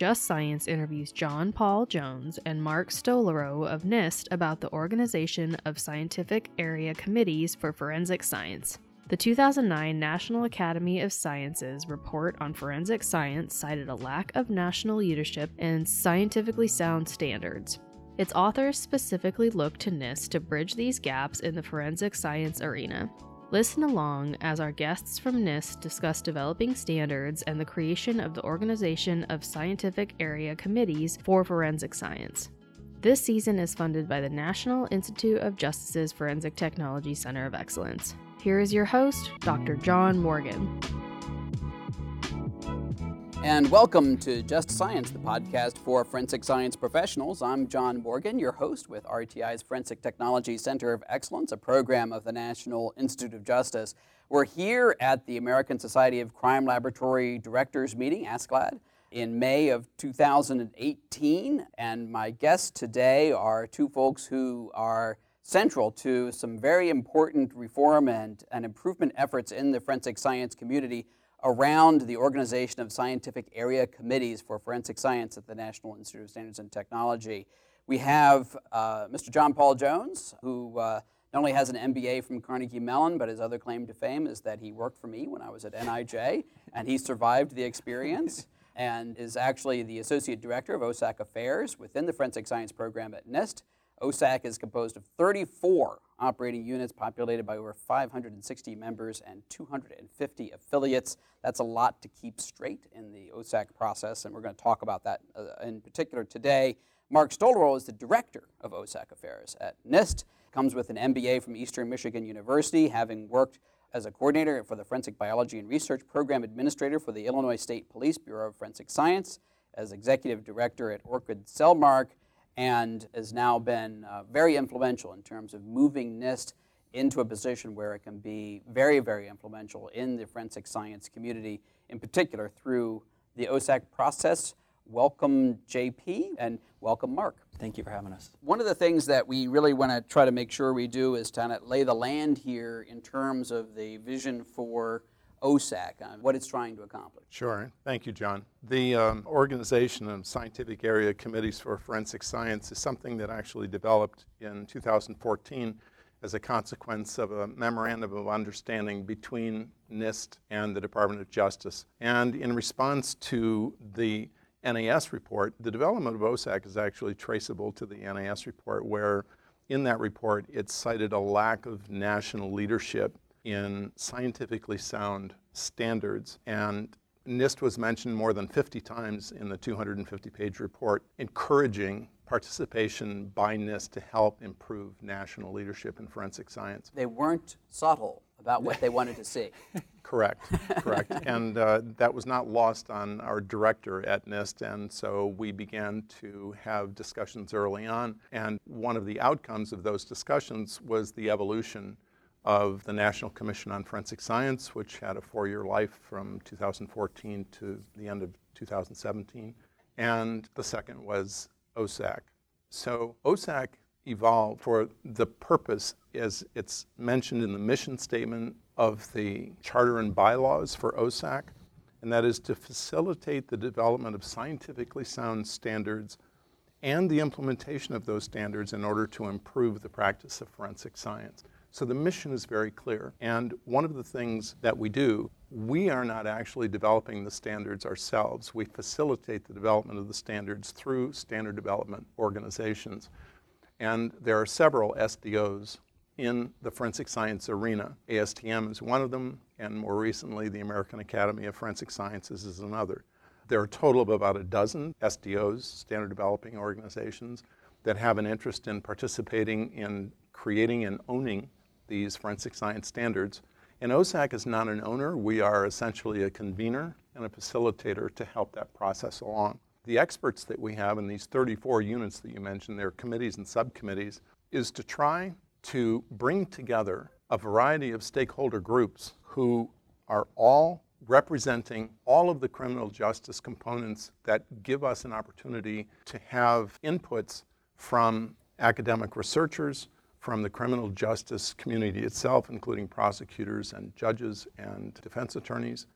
Just Science interviews John Paul Jones and Mark Stolorow of NIST about the organization of scientific area committees for forensic science. The 2009 National Academy of Sciences report on forensic science cited a lack of national leadership and scientifically sound standards. Its authors specifically looked to NIST to bridge these gaps in the forensic science arena. Listen along as our guests from NIST discuss developing standards and the creation of the Organization of Scientific Area Committees for Forensic Science. This season is funded by the National Institute of Justice's Forensic Technology Center of Excellence. Here is your host, Dr. John Morgan. And welcome to Just Science, the podcast for forensic science professionals. I'm John Morgan, your host with RTI's Forensic Technology Center of Excellence, a program of the National Institute of Justice. We're here at the American Society of Crime Laboratory Directors meeting, ASCLD, in May of 2018. And my guests today are two folks who are central to some very important reform and, and improvement efforts in the forensic science community around the organization of scientific area committees for forensic science at the National Institute of Standards and Technology. We have uh, Mr. John Paul Jones, who uh, not only has an MBA from Carnegie Mellon, but his other claim to fame is that he worked for me when I was at NIJ, and he survived the experience and is actually the Associate Director of OSAC Affairs within the Forensic Science Program at NIST. OSAC is composed of 34 operating units populated by over 560 members and 250 affiliates. That's a lot to keep straight in the OSAC process, and we're going to talk about that uh, in particular today. Mark Stolorow is the director of OSAC Affairs at NIST, comes with an MBA from Eastern Michigan University, having worked as a coordinator for the Forensic Biology and Research Program Administrator for the Illinois State Police Bureau of Forensic Science, as executive director at Orchid Cellmark, and has now been uh, very influential in terms of moving NIST into a position where it can be very, very influential in the forensic science community, in particular through the OSAC process. Welcome, JP, and welcome, Mark. Thank you for having us. One of the things that we really want to try to make sure we do is kind of lay the land here in terms of the vision for OSAC, and what it's trying to accomplish. Sure. Thank you, John. The um, Organization of Scientific Area Committees for Forensic Science is something that actually developed in 2014 as a consequence of a memorandum of understanding between NIST and the Department of Justice. And in response to the NAS report, the development of OSAC is actually traceable to the NAS report, where in that report it cited a lack of national leadership in scientifically sound standards. And NIST was mentioned more than 50 times in the 250 page report, encouraging participation by NIST to help improve national leadership in forensic science. They weren't subtle about what they wanted to see. Correct, correct. and uh, that was not lost on our director at NIST, and so we began to have discussions early on. And one of the outcomes of those discussions was the evolution of the National Commission on Forensic Science, which had a four year life from 2014 to the end of 2017. And the second was OSAC. So OSAC evolved for the purpose, as it's mentioned in the mission statement of the charter and bylaws for OSAC, and that is to facilitate the development of scientifically sound standards and the implementation of those standards in order to improve the practice of forensic science. So the mission is very clear. And one of the things that we do, we are not actually developing the standards ourselves. We facilitate the development of the standards through standard development organizations. And there are several SDOs in the forensic science arena. ASTM is one of them, and more recently, the American Academy of Forensic Sciences is another. There are a total of about a dozen SDOs, standard developing organizations, that have an interest in participating in creating and owning these forensic science standards. And OSAC is not an owner. We are essentially a convener and a facilitator to help that process along. The experts that we have in these 34 units that you mentioned, their committees and subcommittees, is to try to bring together a variety of stakeholder groups who are all representing all of the criminal justice components that give us an opportunity to have inputs from academic researchers, from the criminal justice community itself, including prosecutors and judges and defense attorneys.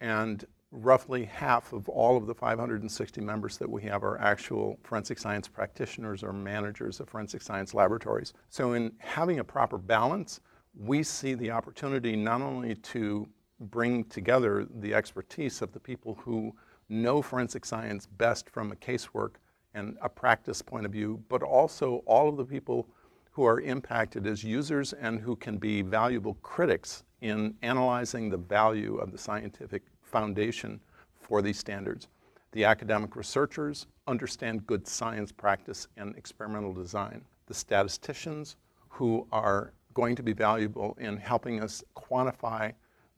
And roughly half of all of the 560 members that we have are actual forensic science practitioners or managers of forensic science laboratories. So, in having a proper balance, we see the opportunity not only to bring together the expertise of the people who know forensic science best from a casework and a practice point of view, but also all of the people who are impacted as users and who can be valuable critics in analyzing the value of the scientific foundation for these standards. The academic researchers understand good science practice and experimental design. The statisticians who are going to be valuable in helping us quantify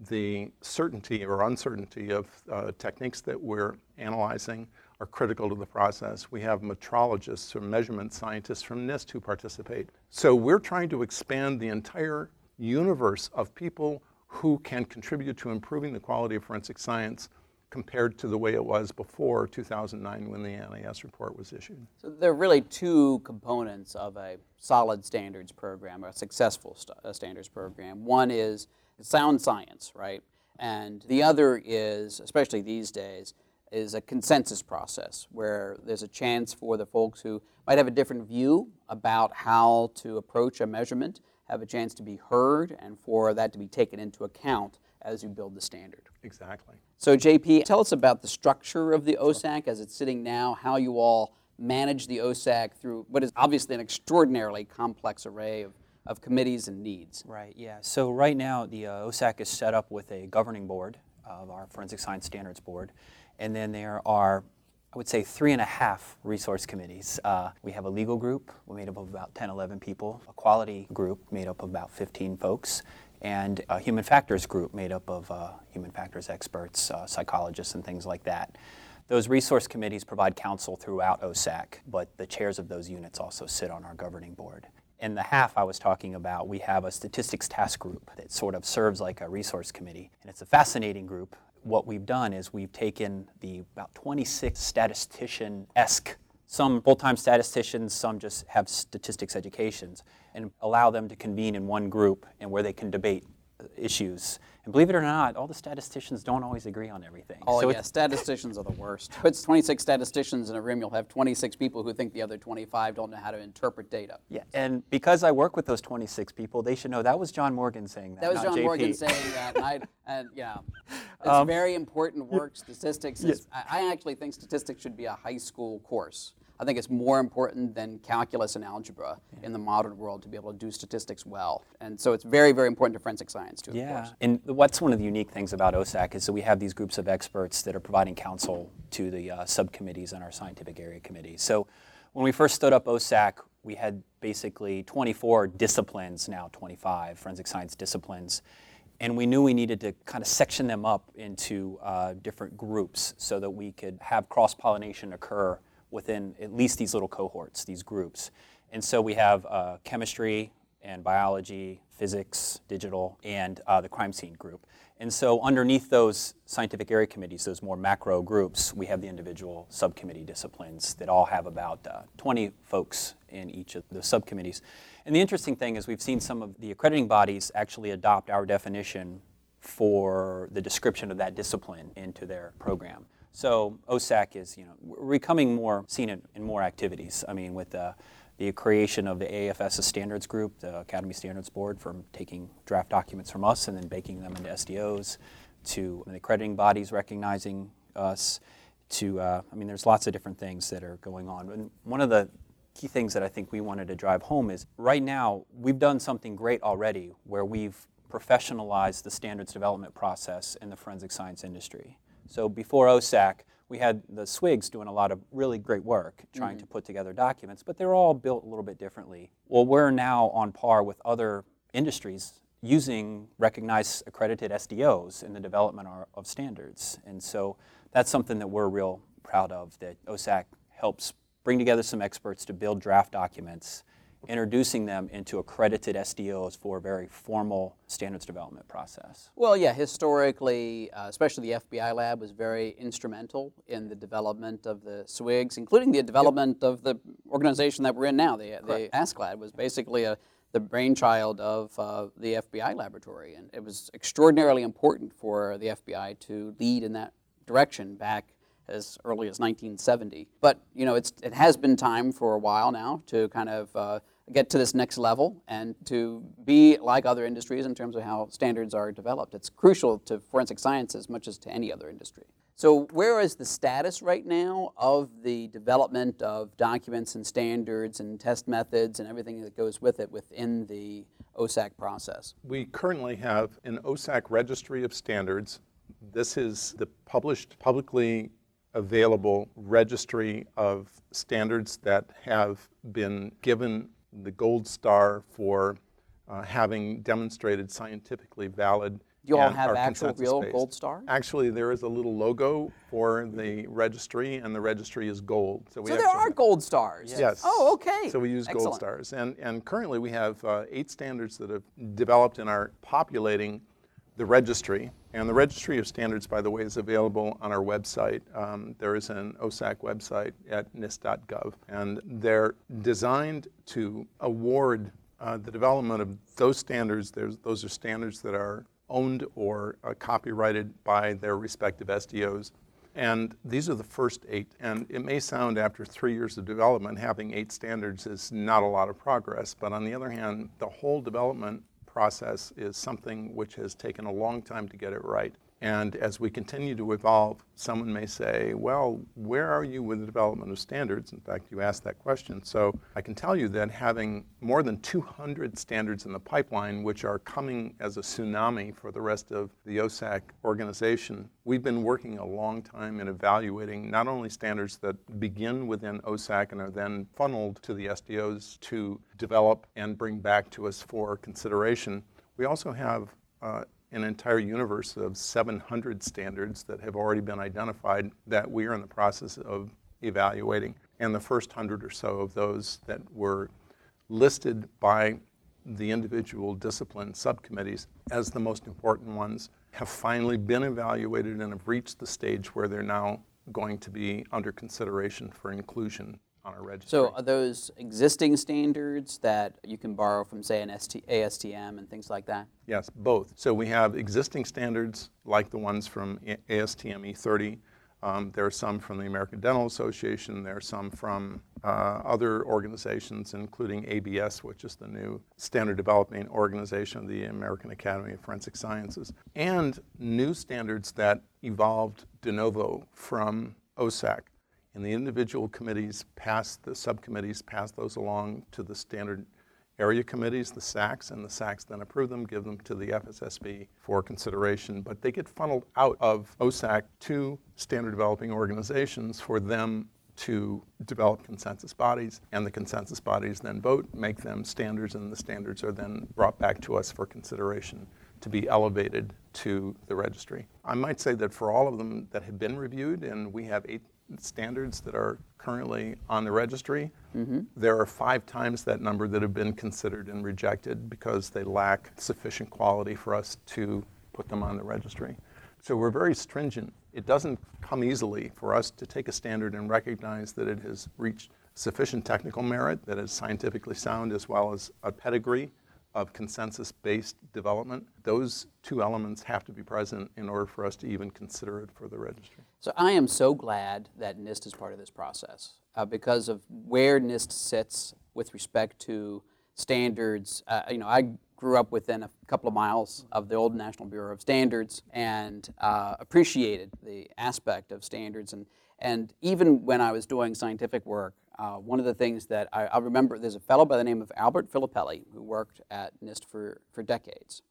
the certainty or uncertainty of uh, techniques that we're analyzing are critical to the process. We have metrologists or measurement scientists from NIST who participate. So we're trying to expand the entire universe of people who can contribute to improving the quality of forensic science compared to the way it was before 2009 when the NAS report was issued. So there are really two components of a solid standards program, a successful st- standards program. One is sound science, right? And the other is, especially these days, is a consensus process where there's a chance for the folks who might have a different view about how to approach a measurement have a chance to be heard and for that to be taken into account as you build the standard. Exactly. So, JP, tell us about the structure of the OSAC as it's sitting now, how you all manage the OSAC through what is obviously an extraordinarily complex array of, of committees and needs. Right, yeah. So, right now, the uh, OSAC is set up with a governing board of our Forensic Science Standards Board, and then there are I would say three and a half resource committees. Uh, we have a legal group made up of about 10, 11 people, a quality group made up of about 15 folks, and a human factors group made up of uh, human factors experts, uh, psychologists, and things like that. Those resource committees provide counsel throughout OSAC, but the chairs of those units also sit on our governing board. In the half I was talking about, we have a statistics task group that sort of serves like a resource committee. And it's a fascinating group what we've done is we've taken the about 26 statistician-esque, some full-time statisticians, some just have statistics educations, and allow them to convene in one group and where they can debate issues and believe it or not, all the statisticians don't always agree on everything. Oh, so yeah, statisticians are the worst. It's 26 statisticians in a room, you'll have 26 people who think the other 25 don't know how to interpret data. Yeah, and because I work with those 26 people, they should know that was John Morgan saying that. That was John JP. Morgan saying that. And, I, and yeah, it's um, very important work. Statistics is, yes. I actually think statistics should be a high school course. I think it's more important than calculus and algebra yeah. in the modern world to be able to do statistics well. And so it's very, very important to forensic science too. Yeah. And what's one of the unique things about OSAC is that we have these groups of experts that are providing counsel to the uh, subcommittees and our scientific area committees. So when we first stood up OSAC, we had basically 24 disciplines, now 25 forensic science disciplines. And we knew we needed to kind of section them up into uh, different groups so that we could have cross pollination occur within at least these little cohorts, these groups. And so we have uh, chemistry and biology, physics, digital, and uh, the crime scene group. And so underneath those scientific area committees, those more macro groups, we have the individual subcommittee disciplines that all have about uh, 20 folks in each of the subcommittees. And the interesting thing is we've seen some of the accrediting bodies actually adopt our definition for the description of that discipline into their program. So OSAC is, you know, we're becoming more seen in, in more activities. I mean, with the, the creation of the AFS Standards Group, the Academy Standards Board, from taking draft documents from us and then baking them into SDOs, to the accrediting bodies recognizing us, to, uh, I mean, there's lots of different things that are going on. And one of the key things that I think we wanted to drive home is right now, we've done something great already where we've professionalized the standards development process in the forensic science industry. So before OSAC, we had the SWGs doing a lot of really great work trying mm-hmm. to put together documents, but they're all built a little bit differently. Well, we're now on par with other industries using recognized accredited SDOs in the development of standards. And so that's something that we're real proud of that OSAC helps bring together some experts to build draft documents introducing them into accredited SDOs for a very formal standards development process. Well, yeah, historically, uh, especially the FBI lab was very instrumental in the development of the SWGs, including the development yep. of the organization that we're in now. The, the ASCLD was basically a, the brainchild of uh, the FBI laboratory, and it was extraordinarily important for the FBI to lead in that direction back as early as 1970. But you know, it's, it has been time for a while now to kind of uh, get to this next level and to be like other industries in terms of how standards are developed. It's crucial to forensic science as much as to any other industry. So, where is the status right now of the development of documents and standards and test methods and everything that goes with it within the OSAC process? We currently have an OSAC registry of standards. This is the published, publicly available registry of standards that have been given the gold star for uh, having demonstrated scientifically valid. You all have actual real based. gold stars? Actually, there is a little logo for the registry, and the registry is gold. So, we so there are gold stars? Yes. yes. Oh, okay. So we use Excellent. gold stars. And, and currently we have uh, eight standards that have developed and are populating the registry. And the registry of standards, by the way, is available on our website. Um, there is an OSAC website at nist.gov, and they're designed to award uh, the development of those standards. There's, those are standards that are owned or uh, copyrighted by their respective SDOs. And these are the first eight. And it may sound after three years of development, having eight standards is not a lot of progress. But on the other hand, the whole development process is something which has taken a long time to get it right. And as we continue to evolve, someone may say, well, where are you with the development of standards? In fact, you asked that question. So I can tell you that having more than 200 standards in the pipeline, which are coming as a tsunami for the rest of the OSAC organization, we've been working a long time in evaluating not only standards that begin within OSAC and are then funneled to the SDOs to develop and bring back to us for consideration, we also have uh, an entire universe of 700 standards that have already been identified that we are in the process of evaluating. And the first hundred or so of those that were listed by the individual discipline subcommittees as the most important ones have finally been evaluated and have reached the stage where they're now going to be under consideration for inclusion on our registry. So are those existing standards that you can borrow from, say, an ST, ASTM and things like that? Yes, both. So we have existing standards like the ones from ASTM E30. Um, there are some from the American Dental Association. There are some from uh, other organizations, including ABS, which is the new standard developing organization of the American Academy of Forensic Sciences, and new standards that evolved de novo from OSAC and the individual committees pass, the subcommittees pass those along to the standard area committees, the SACs, and the SACs then approve them, give them to the FSSB for consideration. But they get funneled out of OSAC to standard developing organizations for them to develop consensus bodies, and the consensus bodies then vote, make them standards, and the standards are then brought back to us for consideration to be elevated to the registry. I might say that for all of them that have been reviewed, and we have eight standards that are currently on the registry, mm-hmm. there are five times that number that have been considered and rejected because they lack sufficient quality for us to put them on the registry. So we're very stringent. It doesn't come easily for us to take a standard and recognize that it has reached sufficient technical merit, that is scientifically sound, as well as a pedigree of consensus based development. Those two elements have to be present in order for us to even consider it for the registry. So I am so glad that NIST is part of this process uh, because of where NIST sits with respect to standards. Uh, you know, I grew up within a couple of miles of the old National Bureau of Standards and uh, appreciated the aspect of standards. And, and even when I was doing scientific work, uh, one of the things that I, I, remember, there's a fellow by the name of Albert Filippelli who worked at NIST for, for decades.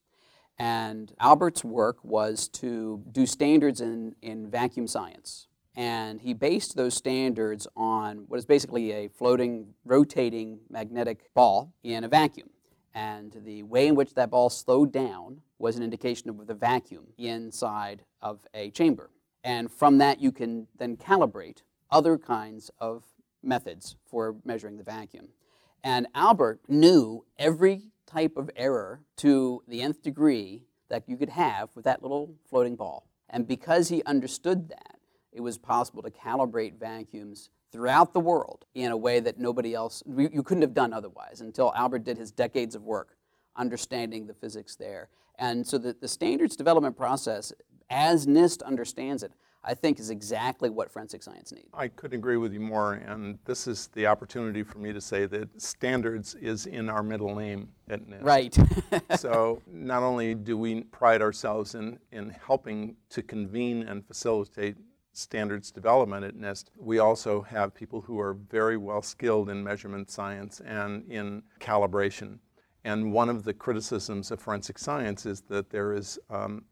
And Albert's work was to do standards in, in vacuum science. And he based those standards on what is basically a floating, rotating magnetic ball in a vacuum. And the way in which that ball slowed down was an indication of the vacuum inside of a chamber. And from that, you can then calibrate other kinds of methods for measuring the vacuum. And Albert knew every type of error to the nth degree that you could have with that little floating ball. And because he understood that, it was possible to calibrate vacuums throughout the world in a way that nobody else, you couldn't have done otherwise until Albert did his decades of work understanding the physics there. And so the, the standards development process, as NIST understands it, I think is exactly what forensic science needs. I couldn't agree with you more, and this is the opportunity for me to say that standards is in our middle name at NIST. Right. so not only do we pride ourselves in, in helping to convene and facilitate standards development at NIST, we also have people who are very well skilled in measurement science and in calibration. And one of the criticisms of forensic science is that there is um,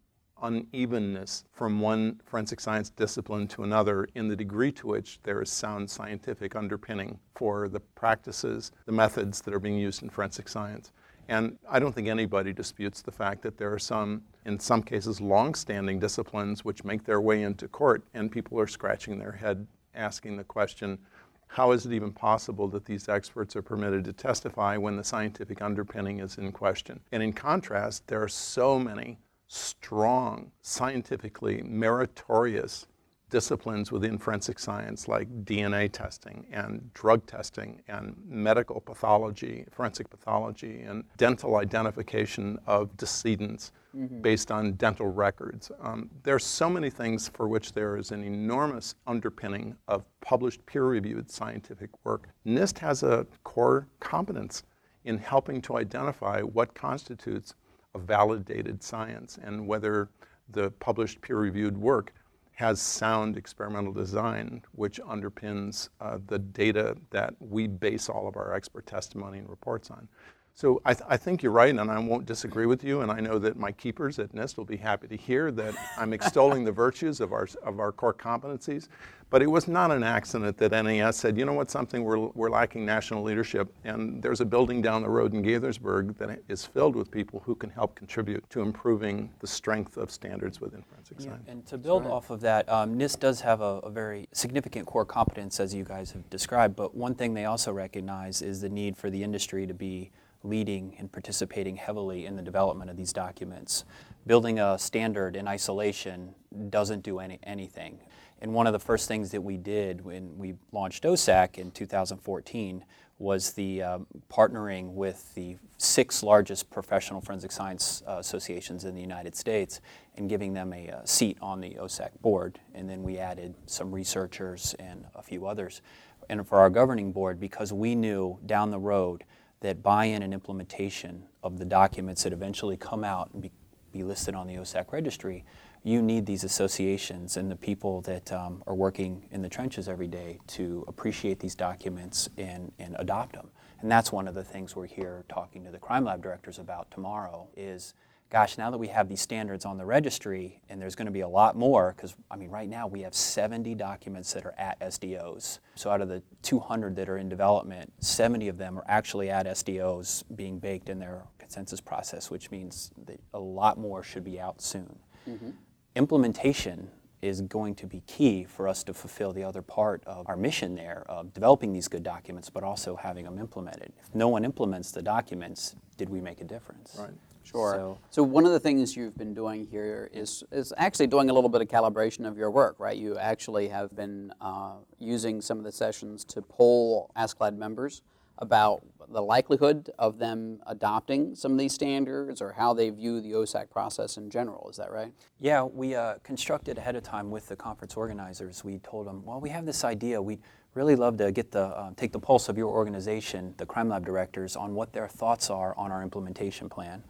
unevenness from one forensic science discipline to another in the degree to which there is sound scientific underpinning for the practices, the methods that are being used in forensic science. And I don't think anybody disputes the fact that there are some, in some cases, long-standing disciplines which make their way into court, and people are scratching their head asking the question, how is it even possible that these experts are permitted to testify when the scientific underpinning is in question? And in contrast, there are so many strong, scientifically meritorious disciplines within forensic science like DNA testing and drug testing and medical pathology, forensic pathology, and dental identification of decedents mm-hmm. based on dental records. Um, there are so many things for which there is an enormous underpinning of published peer reviewed scientific work. NIST has a core competence in helping to identify what constitutes a validated science and whether the published peer reviewed work has sound experimental design, which underpins uh, the data that we base all of our expert testimony and reports on. So I, th- I, think you're right, and I won't disagree with you. And I know that my keepers at NIST will be happy to hear that I'm extolling the virtues of our, of our core competencies. But it was not an accident that NAS said, you know what, something we're, we're lacking national leadership. And there's a building down the road in Gaithersburg that is filled with people who can help contribute to improving the strength of standards within forensic yeah, science. And to build off of that, um, NIST does have a, a very significant core competence, as you guys have described. But one thing they also recognize is the need for the industry to be leading and participating heavily in the development of these documents. Building a standard in isolation doesn't do any, anything. And one of the first things that we did when we launched OSAC in 2014 was the um, partnering with the six largest professional forensic science uh, associations in the United States and giving them a, a, uh, seat on the OSAC board. And then we added some researchers and a few others. And for our governing board, because we knew down the road that buy-in and implementation of the documents that eventually come out and be, be listed on the OSAC registry, you need these associations and the people that um, are working in the trenches every day to appreciate these documents and, and adopt them. And that's one of the things we're here talking to the crime lab directors about tomorrow is gosh, now that we have these standards on the registry, and there's going to be a lot more, because I mean, right now we have 70 documents that are at SDOs. So out of the 200 that are in development, 70 of them are actually at SDOs being baked in their consensus process, which means that a lot more should be out soon. Mm-hmm. Implementation is going to be key for us to fulfill the other part of our mission there of developing these good documents, but also having them implemented. If no one implements the documents, did we make a difference? Right. Sure. So, so, one of the things you've been doing here is, is actually doing a little bit of calibration of your work, right? You actually have been uh, using some of the sessions to poll ASCLD members about the likelihood of them adopting some of these standards or how they view the OSAC process in general. Is that right? Yeah, we uh, constructed ahead of time with the conference organizers. We told them, well, we have this idea. We really love to get the uh, take the pulse of your organization, the crime lab directors, on what their thoughts are on our implementation plan.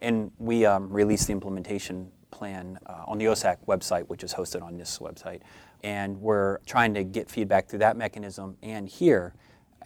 And we um, released the implementation plan uh, on the OSAC website, which is hosted on this website. And we're trying to get feedback through that mechanism and here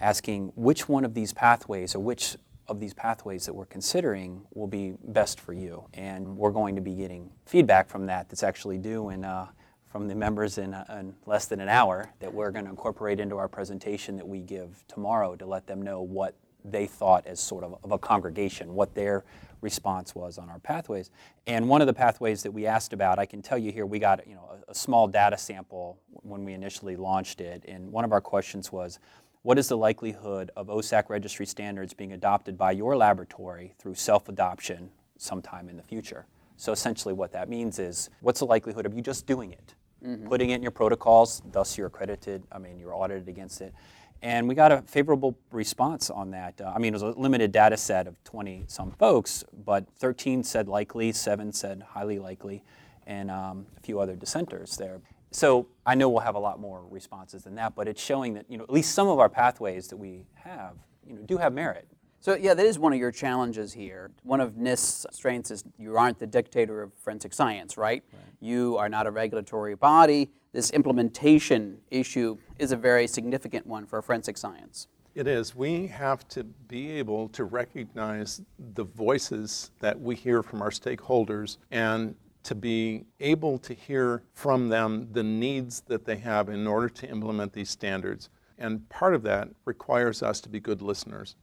asking which one of these pathways or which of these pathways that we're considering will be best for you. And we're going to be getting feedback from that that's actually due in, uh, from the members in, uh, in, less than an hour that we're going to incorporate into our presentation that we give tomorrow to let them know what they thought as sort of, of a congregation, what their response was on our pathways. And one of the pathways that we asked about, I can tell you here, we got you know a, a small data sample when we initially launched it, and one of our questions was, what is the likelihood of OSAC registry standards being adopted by your laboratory through self adoption sometime in the future? So essentially, what that means is what's the likelihood of you just doing it, mm-hmm. putting it in your protocols, thus you're accredited, I mean, you're audited against it. And we got a favorable response on that. Uh, I mean, it was a limited data set of 20 some folks, but 13 said likely, 7 said highly likely, and um, a few other dissenters there. So I know we'll have a lot more responses than that, but it's showing that you know at least some of our pathways that we have you know do have merit. So yeah, that is one of your challenges here. One of NIST's strengths is you aren't the dictator of forensic science, right? right? You are not a regulatory body. This implementation issue is a very significant one for forensic science. It is. We have to be able to recognize the voices that we hear from our stakeholders and to be able to hear from them the needs that they have in order to implement these standards. And part of that requires us to be good listeners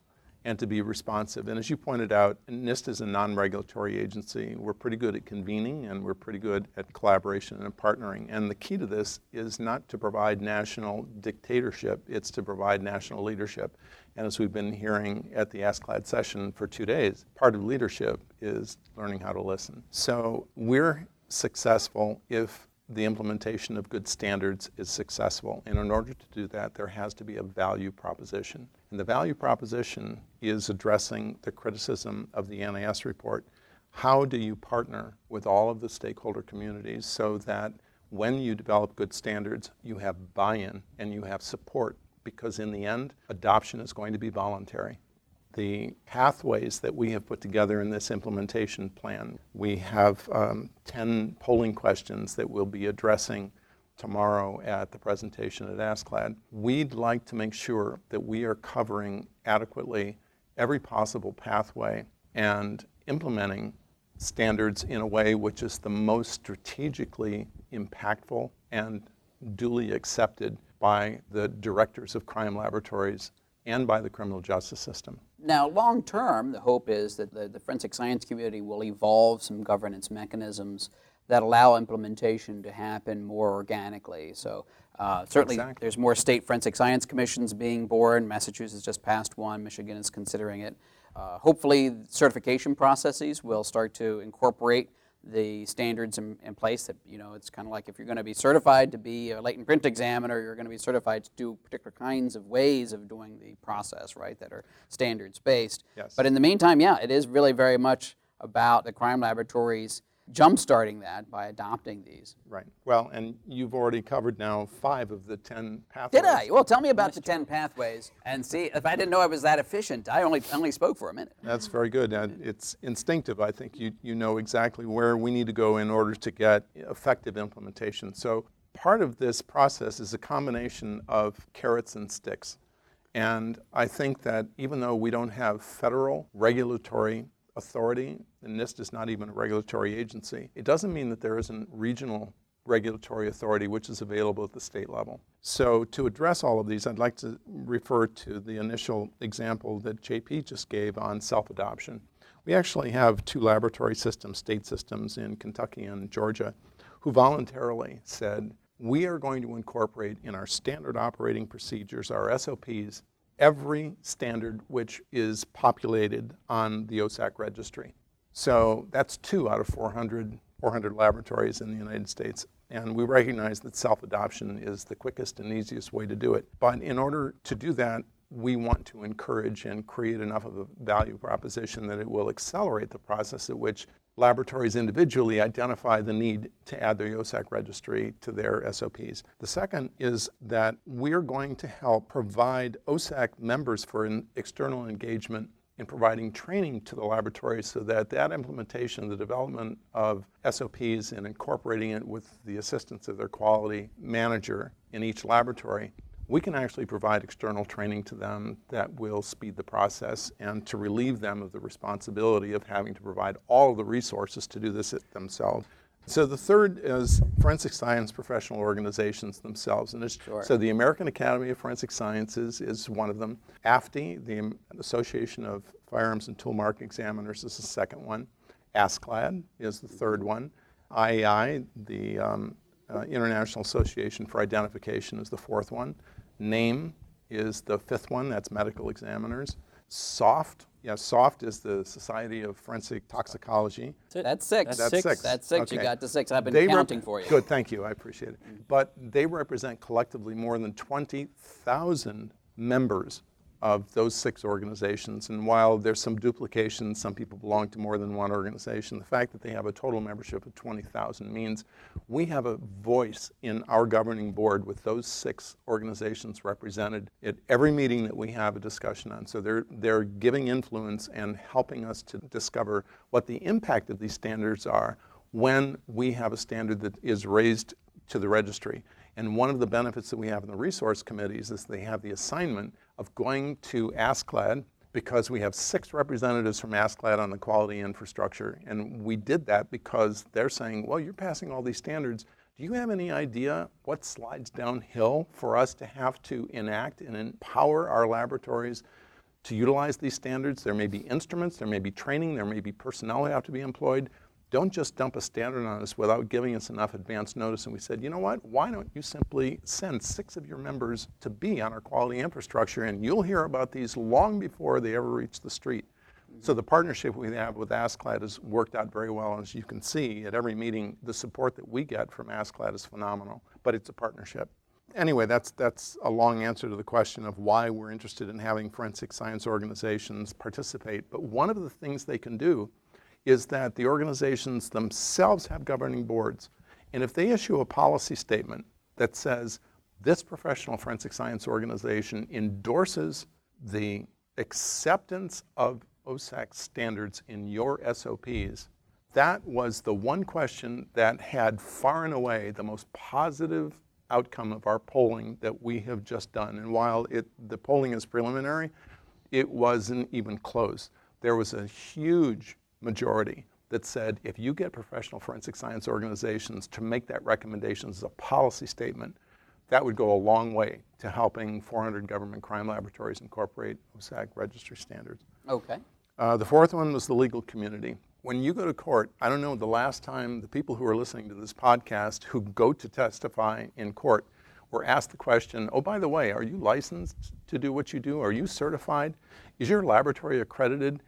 and to be responsive. And as you pointed out, NIST is a non regulatory agency. We're pretty good at convening and we're pretty good at collaboration and partnering. And the key to this is not to provide national dictatorship, it's to provide national leadership. And as we've been hearing at the ASCLD session for two days, part of leadership is learning how to listen. So we're successful if the implementation of good standards is successful. And in order to do that, there has to be a value proposition. And the value proposition is addressing the criticism of the NAS report. How do you partner with all of the stakeholder communities so that when you develop good standards, you have buy in and you have support because in the end, adoption is going to be voluntary. The pathways that we have put together in this implementation plan, we have um, 10 polling questions that we'll be addressing tomorrow at the presentation at ASCLD. We'd like to make sure that we are covering adequately every possible pathway and implementing standards in a way which is the most strategically impactful and duly accepted by the directors of crime laboratories and by the criminal justice system. Now, long term, the hope is that the, the, forensic science community will evolve some governance mechanisms that allow implementation to happen more organically. So, uh, certainly, exactly. there's more state forensic science commissions being born. Massachusetts just passed one, Michigan is considering it. Uh, hopefully, certification processes will start to incorporate the standards in, in, place that you know it's kind of like if you're going to be certified to be a latent print examiner you're going to be certified to do particular kinds of ways of doing the process right that are standards based yes. but in the meantime yeah it is really very much about the crime laboratories jumpstarting that by adopting these. Right. Well, and you've already covered now five of the 10 pathways. Did I? Well, tell me about the 10 pathways and see if I didn't know I was that efficient. I only only spoke for a minute. That's very good. And it's instinctive. I think you, you know exactly where we need to go in order to get effective implementation. So part of this process is a combination of carrots and sticks. And I think that even though we don't have federal regulatory authority, and NIST is not even a regulatory agency, it doesn't mean that there isn't regional regulatory authority which is available at the state level. So to address all of these, I'd like to refer to the initial example that JP just gave on self-adoption. We actually have two laboratory systems, state systems in Kentucky and Georgia, who voluntarily said, we are going to incorporate in our standard operating procedures, our SOPs, every standard which is populated on the OSAC registry. So that's two out of 400, 400 laboratories in the United States. And we recognize that self adoption is the quickest and easiest way to do it. But in order to do that, we want to encourage and create enough of a value proposition that it will accelerate the process at which laboratories individually identify the need to add their OSAC registry to their SOPs. The second is that we're going to help provide OSAC members for an external engagement in providing training to the laboratories so that that implementation, the development of SOPs and incorporating it with the assistance of their quality manager in each laboratory we can actually provide external training to them that will speed the process and to relieve them of the responsibility of having to provide all of the resources to do this themselves. So the third is forensic science professional organizations themselves. And sure. so the American Academy of Forensic Sciences is one of them. AFTE, the Association of Firearms and Tool Mark Examiners, is the second one. ASCLD is the third one. IAI, the um, uh, International Association for Identification, is the fourth one. NAME is the fifth one, that's medical examiners. SOFT, yeah, SOFT is the Society of Forensic Toxicology. That's six. That's That's six. six. That's six. You got to six. I've been They rep- counting for you. Good, thank you, I appreciate it. Mm-hmm. But they represent collectively more than 20,000 members of those six organizations. And while there's some duplication, some people belong to more than one organization, the fact that they have a total membership of 20,000 means we have a voice in our governing board with those six organizations represented at every meeting that we have a discussion on. So they're, they're giving influence and helping us to discover what the impact of these standards are when we have a standard that is raised to the registry. And one of the benefits that we have in the resource committees is they have the assignment of going to ASCLD because we have six representatives from ASCLD on the quality infrastructure. And we did that because they're saying, well, you're passing all these standards. Do you have any idea what slides downhill for us to have to enact and empower our laboratories to utilize these standards? There may be instruments, there may be training, there may be personnel who have to be employed. Don't just dump a standard on us without giving us enough advance notice. And we said, you know what? Why don't you simply send six of your members to be on our quality infrastructure, and you'll hear about these long before they ever reach the street. Mm-hmm. So the partnership we have with ASCLD has worked out very well. As you can see at every meeting, the support that we get from ASCLD is phenomenal. But it's a partnership. Anyway, that's that's a long answer to the question of why we're interested in having forensic science organizations participate. But one of the things they can do is that the organizations themselves have governing boards. And if they issue a policy statement that says this professional forensic science organization endorses the acceptance of OSAC standards in your SOPs, that was the one question that had far and away the most positive outcome of our polling that we have just done. And while it, the polling is preliminary, it wasn't even close. There was a huge majority that said if you get professional forensic science organizations to make that recommendation as a policy statement, that would go a long way to helping 400 government crime laboratories incorporate OSAC registry standards. Okay. Uh, the fourth one was the legal community. When you go to court, I don't know the last time the people who are listening to this podcast who go to testify in court were asked the question, oh, by the way, are you licensed to do what you do? Are you certified? Is your laboratory accredited?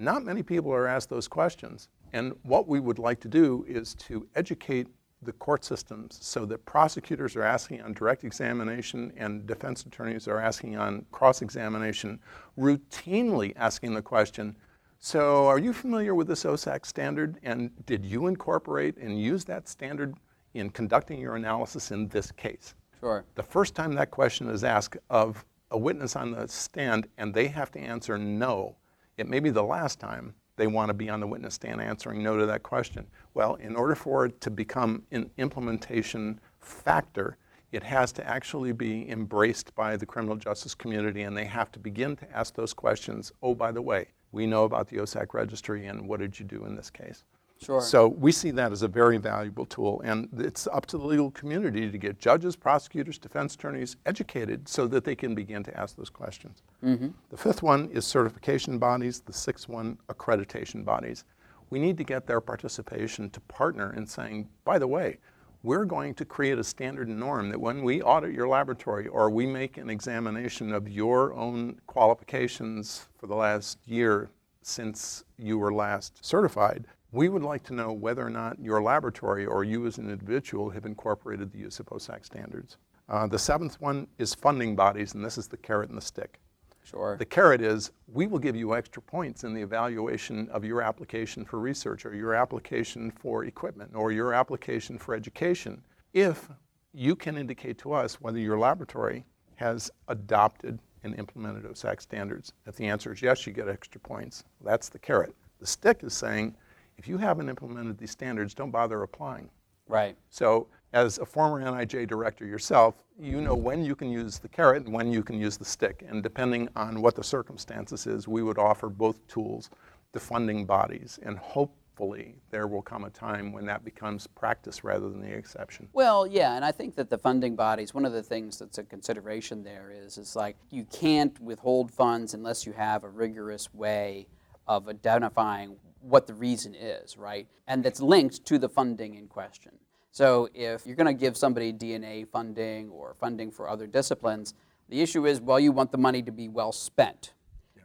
Not many people are asked those questions. And what we would like to do is to educate the court systems so that prosecutors are asking on direct examination and defense attorneys are asking on cross examination, routinely asking the question So, are you familiar with this OSAC standard? And did you incorporate and use that standard in conducting your analysis in this case? Sure. The first time that question is asked of a witness on the stand and they have to answer no, it may be the last time they want to be on the witness stand answering no to that question. Well, in order for it to become an implementation factor, it has to actually be embraced by the criminal justice community and they have to begin to ask those questions. Oh, by the way, we know about the OSAC registry and what did you do in this case? Sure. So we see that as a very valuable tool, and it's up to the legal community to get judges, prosecutors, defense attorneys educated so that they can begin to ask those questions. Mm-hmm. The fifth one is certification bodies, the sixth one, accreditation bodies. We need to get their participation to partner in saying, by the way, we're going to create a standard norm that when we audit your laboratory or we make an examination of your own qualifications for the last year since you were last certified, we would like to know whether or not your laboratory or you as an individual have incorporated the use of OSAC standards. Uh, the seventh one is funding bodies, and this is the carrot and the stick. Sure. The carrot is we will give you extra points in the evaluation of your application for research or your application for equipment or your application for education if you can indicate to us whether your laboratory has adopted and implemented OSAC standards. If the answer is yes, you get extra points. That's the carrot. The stick is saying if you haven't implemented these standards, don't bother applying. right. So, as a former NIJ director yourself, you know when you can use the carrot and when you can use the stick. And depending on what the circumstances is, we would offer both tools to funding bodies. And hopefully, there will come a time when that becomes practice rather than the exception. Well, yeah, and I think that the funding bodies, one of the things that's a consideration there is, is like you can't withhold funds unless you have a rigorous way of identifying what the reason is, right? And that's linked to the funding in question. So if you're going to give somebody DNA funding or funding for other disciplines, The issue is, well, you want the money to be well spent.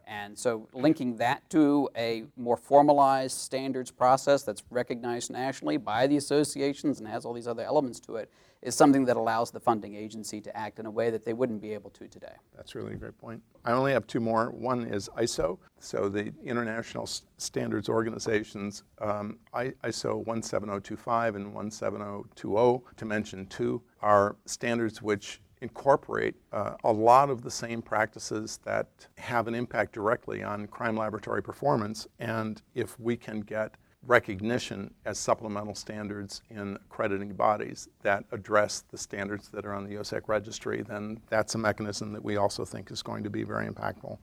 And so linking that to a more formalized standards process that's recognized nationally by the associations and has all these other elements to it is something that allows the funding agency to act in a way that they wouldn't be able to today. That's really a great point. I only have two more. One is ISO, so the International Standards Organizations, um, ISO 17025 and 17020, to mention two, are standards which incorporate uh, a lot of the same practices that have an impact directly on crime laboratory performance. And if we can get recognition as supplemental standards in accrediting bodies that address the standards that are on the OSAC registry, then that's a mechanism that we also think is going to be very impactful.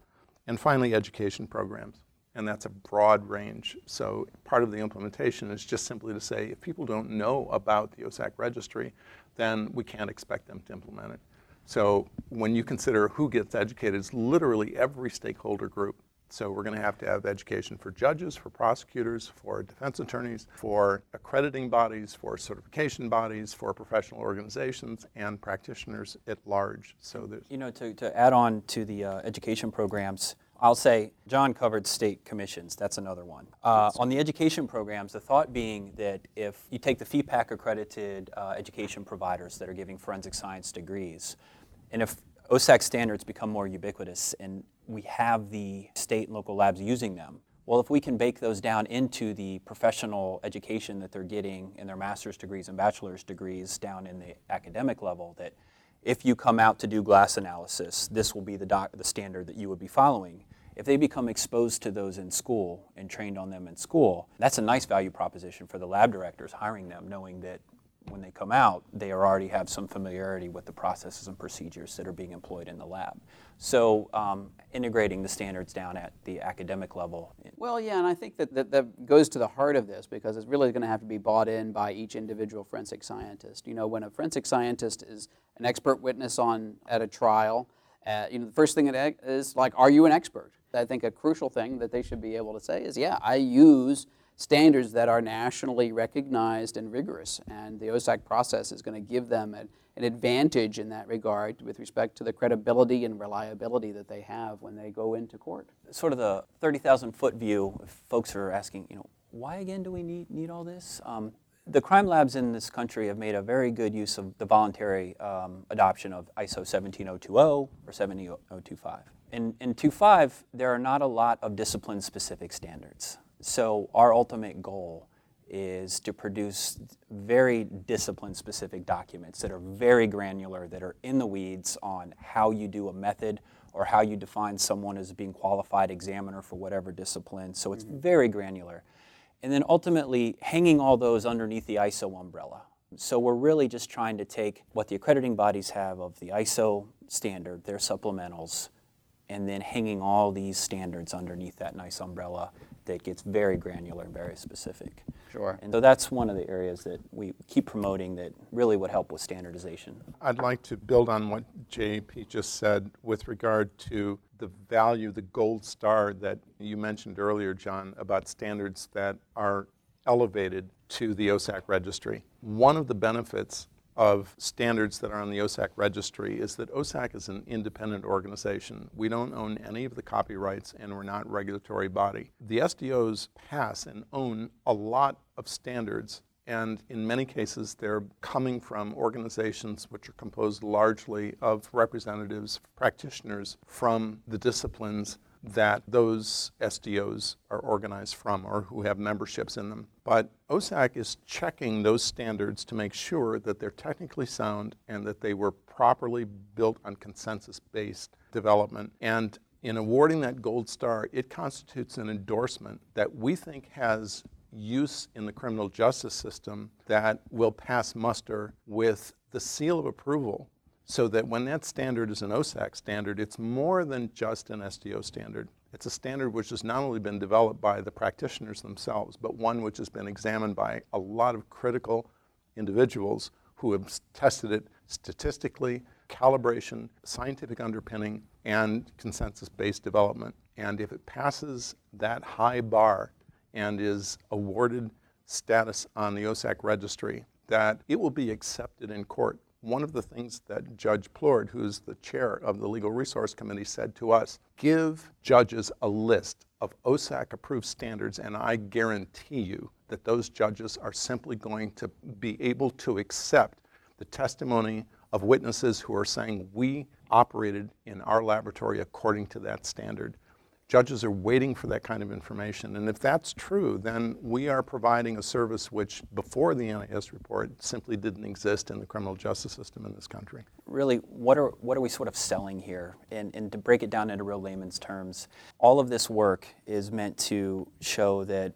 And finally, education programs. And that's a broad range. So part of the implementation is just simply to say if people don't know about the OSAC registry, then we can't expect them to implement it. So when you consider who gets educated, it's literally every stakeholder group. So we're going to have to have education for judges, for prosecutors, for defense attorneys, for accrediting bodies, for certification bodies, for professional organizations, and practitioners at large. So there's you know to, to add on to the uh, education programs. I'll say John covered state commissions. That's another one. Uh, on the education programs, the thought being that if you take the FEPAC accredited uh, education providers that are giving forensic science degrees, and if OSAC standards become more ubiquitous and we have the state and local labs using them, well, if we can bake those down into the professional education that they're getting in their master's degrees and bachelor's degrees down in the academic level, that if you come out to do glass analysis, this will be the, doc, the standard that you would be following if they become exposed to those in school and trained on them in school, that's a nice value proposition for the lab directors hiring them, knowing that when they come out, they already have some familiarity with the processes and procedures that are being employed in the lab. So um, integrating the standards down at the academic level. Well, yeah, and I think that, that, that goes to the heart of this because it's really going to have to be bought in by each individual forensic scientist. You know, when a forensic scientist is an expert witness on at a trial, uh, you know, the first thing it is like, are you an expert? I think a crucial thing that they should be able to say is, yeah, I use standards that are nationally recognized and rigorous, and the OSAC process is going to give them an, an advantage in that regard with respect to the credibility and reliability that they have when they go into court. Sort of the 30,000 foot view, if folks are asking, you know, why again do we need, need all this? Um, the crime labs in this country have made a very good use of the voluntary um, adoption of ISO 17020 or 17025 in, in 2.5, there are not a lot of discipline-specific standards. So our ultimate goal is to produce very discipline-specific documents that are very granular, that are in the weeds on how you do a method or how you define someone as being qualified examiner for whatever discipline. So it's mm-hmm. very granular. And then ultimately hanging all those underneath the ISO umbrella. So we're really just trying to take what the accrediting bodies have of the ISO standard, their supplementals, and then hanging all these standards underneath that nice umbrella that gets very granular and very specific. Sure. And so that's one of the areas that we keep promoting that really would help with standardization. I'd like to build on what JP just said with regard to the value, the gold star that you mentioned earlier, John, about standards that are elevated to the OSAC registry. One of the benefits of standards that are on the OSAC registry is that OSAC is an independent organization. We don't own any of the copyrights and we're not a regulatory body. The SDOs pass and own a lot of standards and in many cases they're coming from organizations which are composed largely of representatives, practitioners from the disciplines that those SDOs are organized from or who have memberships in them. But OSAC is checking those standards to make sure that they're technically sound and that they were properly built on consensus based development. And in awarding that gold star, it constitutes an endorsement that we think has use in the criminal justice system that will pass muster with the seal of approval so that when that standard is an OSAC standard, it's more than just an SDO standard. It's a standard which has not only been developed by the practitioners themselves, but one which has been examined by a lot of critical individuals who have tested it statistically, calibration, scientific underpinning, and consensus based development. And if it passes that high bar and is awarded status on the OSAC registry, that it will be accepted in court one of the things that Judge Plourde, who's the chair of the Legal Resource Committee, said to us give judges a list of OSAC approved standards, and I guarantee you that those judges are simply going to be able to accept the testimony of witnesses who are saying we operated in our laboratory according to that standard. Judges are waiting for that kind of information. And if that's true, then we are providing a service which, before the NAS report, simply didn't exist in the criminal justice system in this country. Really, what are, what are we sort of selling here? And, and to break it down into real layman's terms, all of this work is meant to show that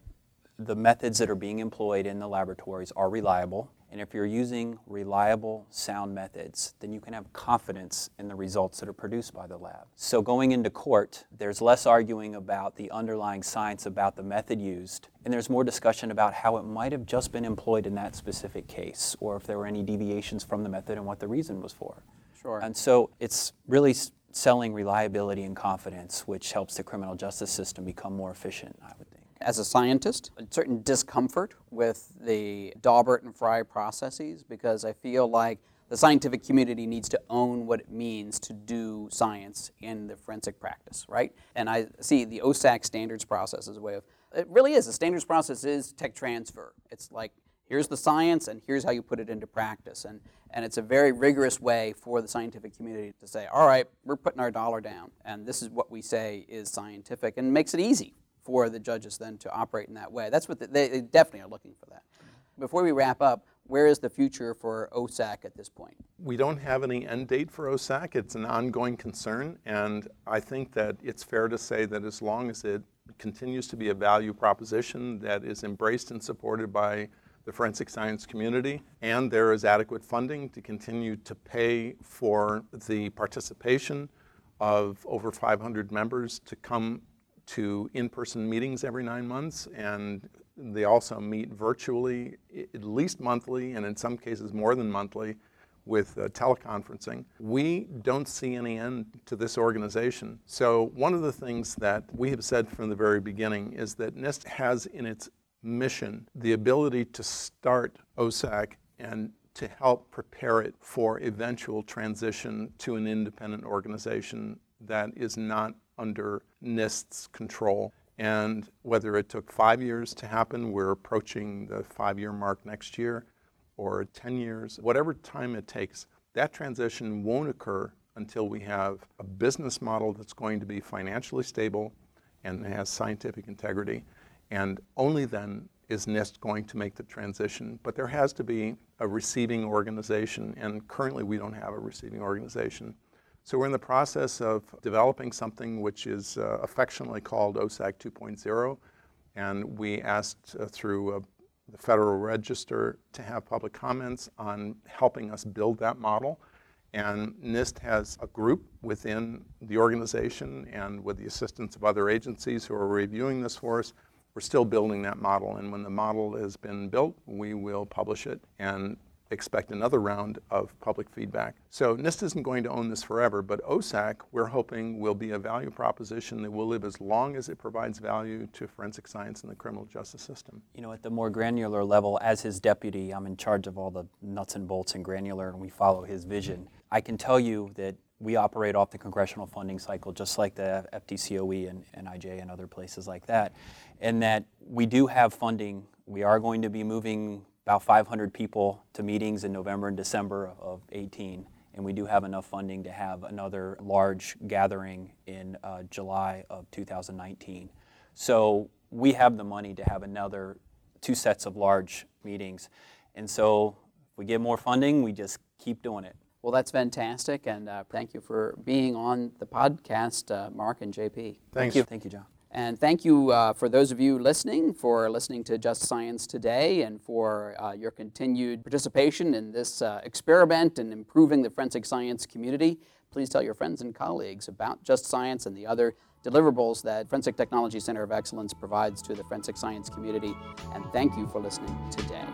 the methods that are being employed in the laboratories are reliable, and if you're using reliable, sound methods, then you can have confidence in the results that are produced by the lab. So going into court, there's less arguing about the underlying science about the method used, and there's more discussion about how it might have just been employed in that specific case, or if there were any deviations from the method and what the reason was for. Sure. And so it's really selling reliability and confidence, which helps the criminal justice system become more efficient, I would think as a scientist, a certain discomfort with the Daubert and Frye processes because I feel like the scientific community needs to own what it means to do science in the forensic practice, right? And I see the OSAC standards process as a way of, it really is, the standards process is tech transfer. It's like, here's the science and here's how you put it into practice. And, and it's a very rigorous way for the scientific community to say, all right, we're putting our dollar down and this is what we say is scientific and makes it easy for the judges then to operate in that way. That's what the, they definitely are looking for that. Before we wrap up, where is the future for OSAC at this point? We don't have any end date for OSAC. It's an ongoing concern, and I think that it's fair to say that as long as it continues to be a value proposition that is embraced and supported by the forensic science community, and there is adequate funding to continue to pay for the participation of over 500 members to come to in-person meetings every nine months, and they also meet virtually at least monthly, and in some cases more than monthly, with uh, teleconferencing. We don't see any end to this organization. So one of the things that we have said from the very beginning is that NIST has in its mission the ability to start OSAC and to help prepare it for eventual transition to an independent organization that is not under NIST's control. And whether it took five years to happen, we're approaching the five year mark next year, or 10 years, whatever time it takes, that transition won't occur until we have a business model that's going to be financially stable and has scientific integrity. And only then is NIST going to make the transition. But there has to be a receiving organization, and currently we don't have a receiving organization. So we're in the process of developing something which is uh, affectionately called OSAC 2.0, and we asked uh, through uh, the Federal Register to have public comments on helping us build that model. And NIST has a group within the organization and with the assistance of other agencies who are reviewing this for us. We're still building that model, and when the model has been built, we will publish it. And expect another round of public feedback. So NIST isn't going to own this forever, but OSAC, we're hoping, will be a value proposition that will live as long as it provides value to forensic science and the criminal justice system. You know, at the more granular level, as his deputy, I'm in charge of all the nuts and bolts and granular, and we follow his vision. I can tell you that we operate off the congressional funding cycle just like the FTCOE and, and NIJ and other places like that, and that we do have funding. We are going to be moving about 500 people to meetings in November and December of 18, and we do have enough funding to have another large gathering in uh, July of 2019. So we have the money to have another two sets of large meetings, and so if we get more funding, we just keep doing it. Well, that's fantastic, and uh, thank you for being on the podcast, uh, Mark and JP. Thanks. Thank you. Thank you, John. And thank you uh, for those of you listening for listening to Just Science today and for uh, your continued participation in this uh, experiment in improving the forensic science community. Please tell your friends and colleagues about Just Science and the other deliverables that Forensic Technology Center of Excellence provides to the forensic science community. And thank you for listening today.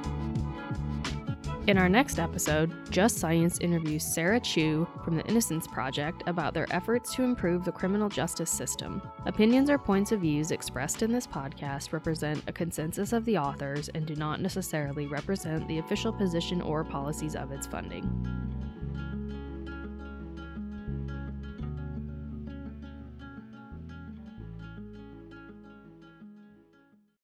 In our next episode, Just Science interviews Sarah Chu from the Innocence Project about their efforts to improve the criminal justice system. Opinions or points of views expressed in this podcast represent a consensus of the authors and do not necessarily represent the official position or policies of its funding.